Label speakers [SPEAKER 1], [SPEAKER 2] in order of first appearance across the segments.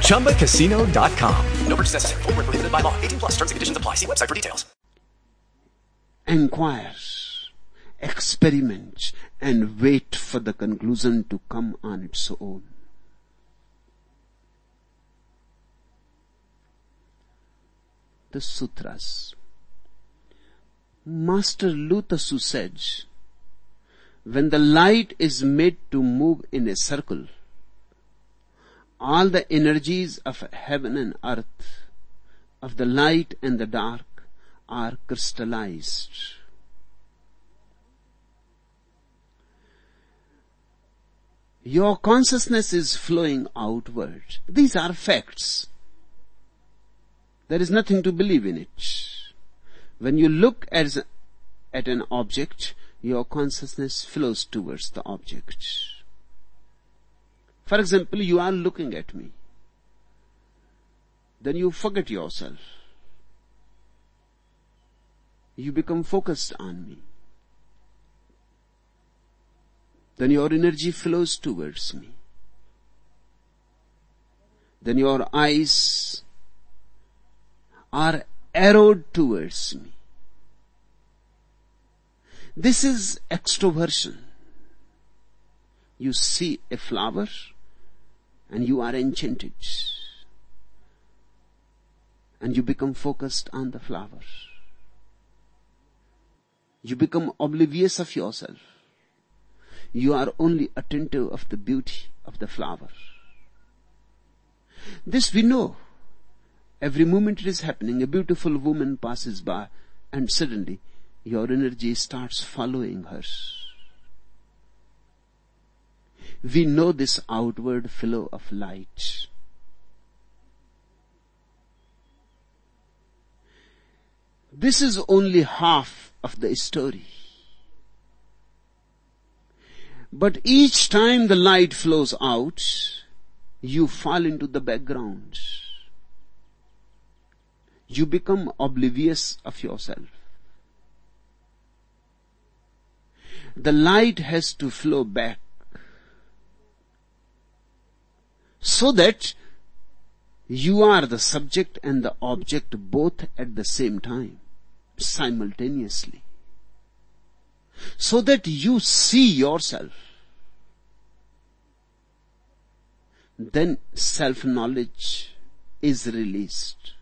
[SPEAKER 1] ChumbaCasino.com.
[SPEAKER 2] No purchase necessary. Full prohibited by law. 18 plus terms and conditions apply. See website for details.
[SPEAKER 3] Inquire, experiment, and wait for the conclusion to come on its own. The Sutras. Master Lu Tzu said, when the light is made to move in a circle, all the energies of heaven and earth, of the light and the dark, are crystallized. Your consciousness is flowing outward. These are facts. There is nothing to believe in it. When you look as, at an object, your consciousness flows towards the object. For example, you are looking at me. Then you forget yourself. You become focused on me. Then your energy flows towards me. Then your eyes are arrowed towards me. This is extroversion. You see a flower and you are enchanted. And you become focused on the flower. You become oblivious of yourself. You are only attentive of the beauty of the flower. This we know. Every moment it is happening. A beautiful woman passes by and suddenly your energy starts following her. We know this outward flow of light. This is only half of the story. But each time the light flows out, you fall into the background. You become oblivious of yourself. the light has to flow back so that you are the subject and the object both at the same time, simultaneously. So that you see yourself. Then self-knowledge is released.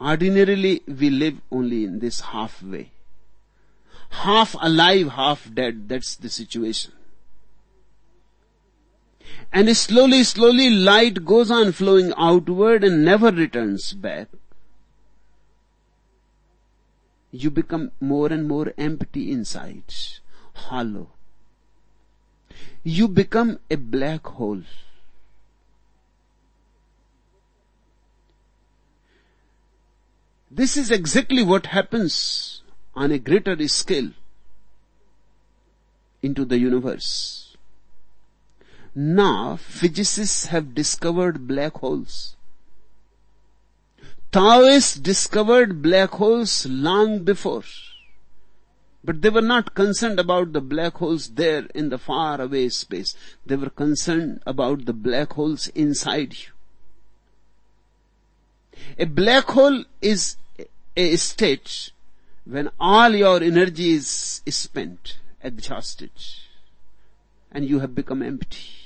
[SPEAKER 3] Ordinarily, we live only in this halfway. Half alive, half dead. That's the situation. And slowly, slowly light goes on flowing outward and never returns back. You become more and more empty inside, hollow. You become a black hole. This is exactly what happens on a greater scale into the universe. Now, physicists have discovered black holes. Taoists discovered black holes long before. But they were not concerned about the black holes there in the far away space. They were concerned about the black holes inside you. A black hole is a state when all your energy is spent, exhausted, and you have become empty.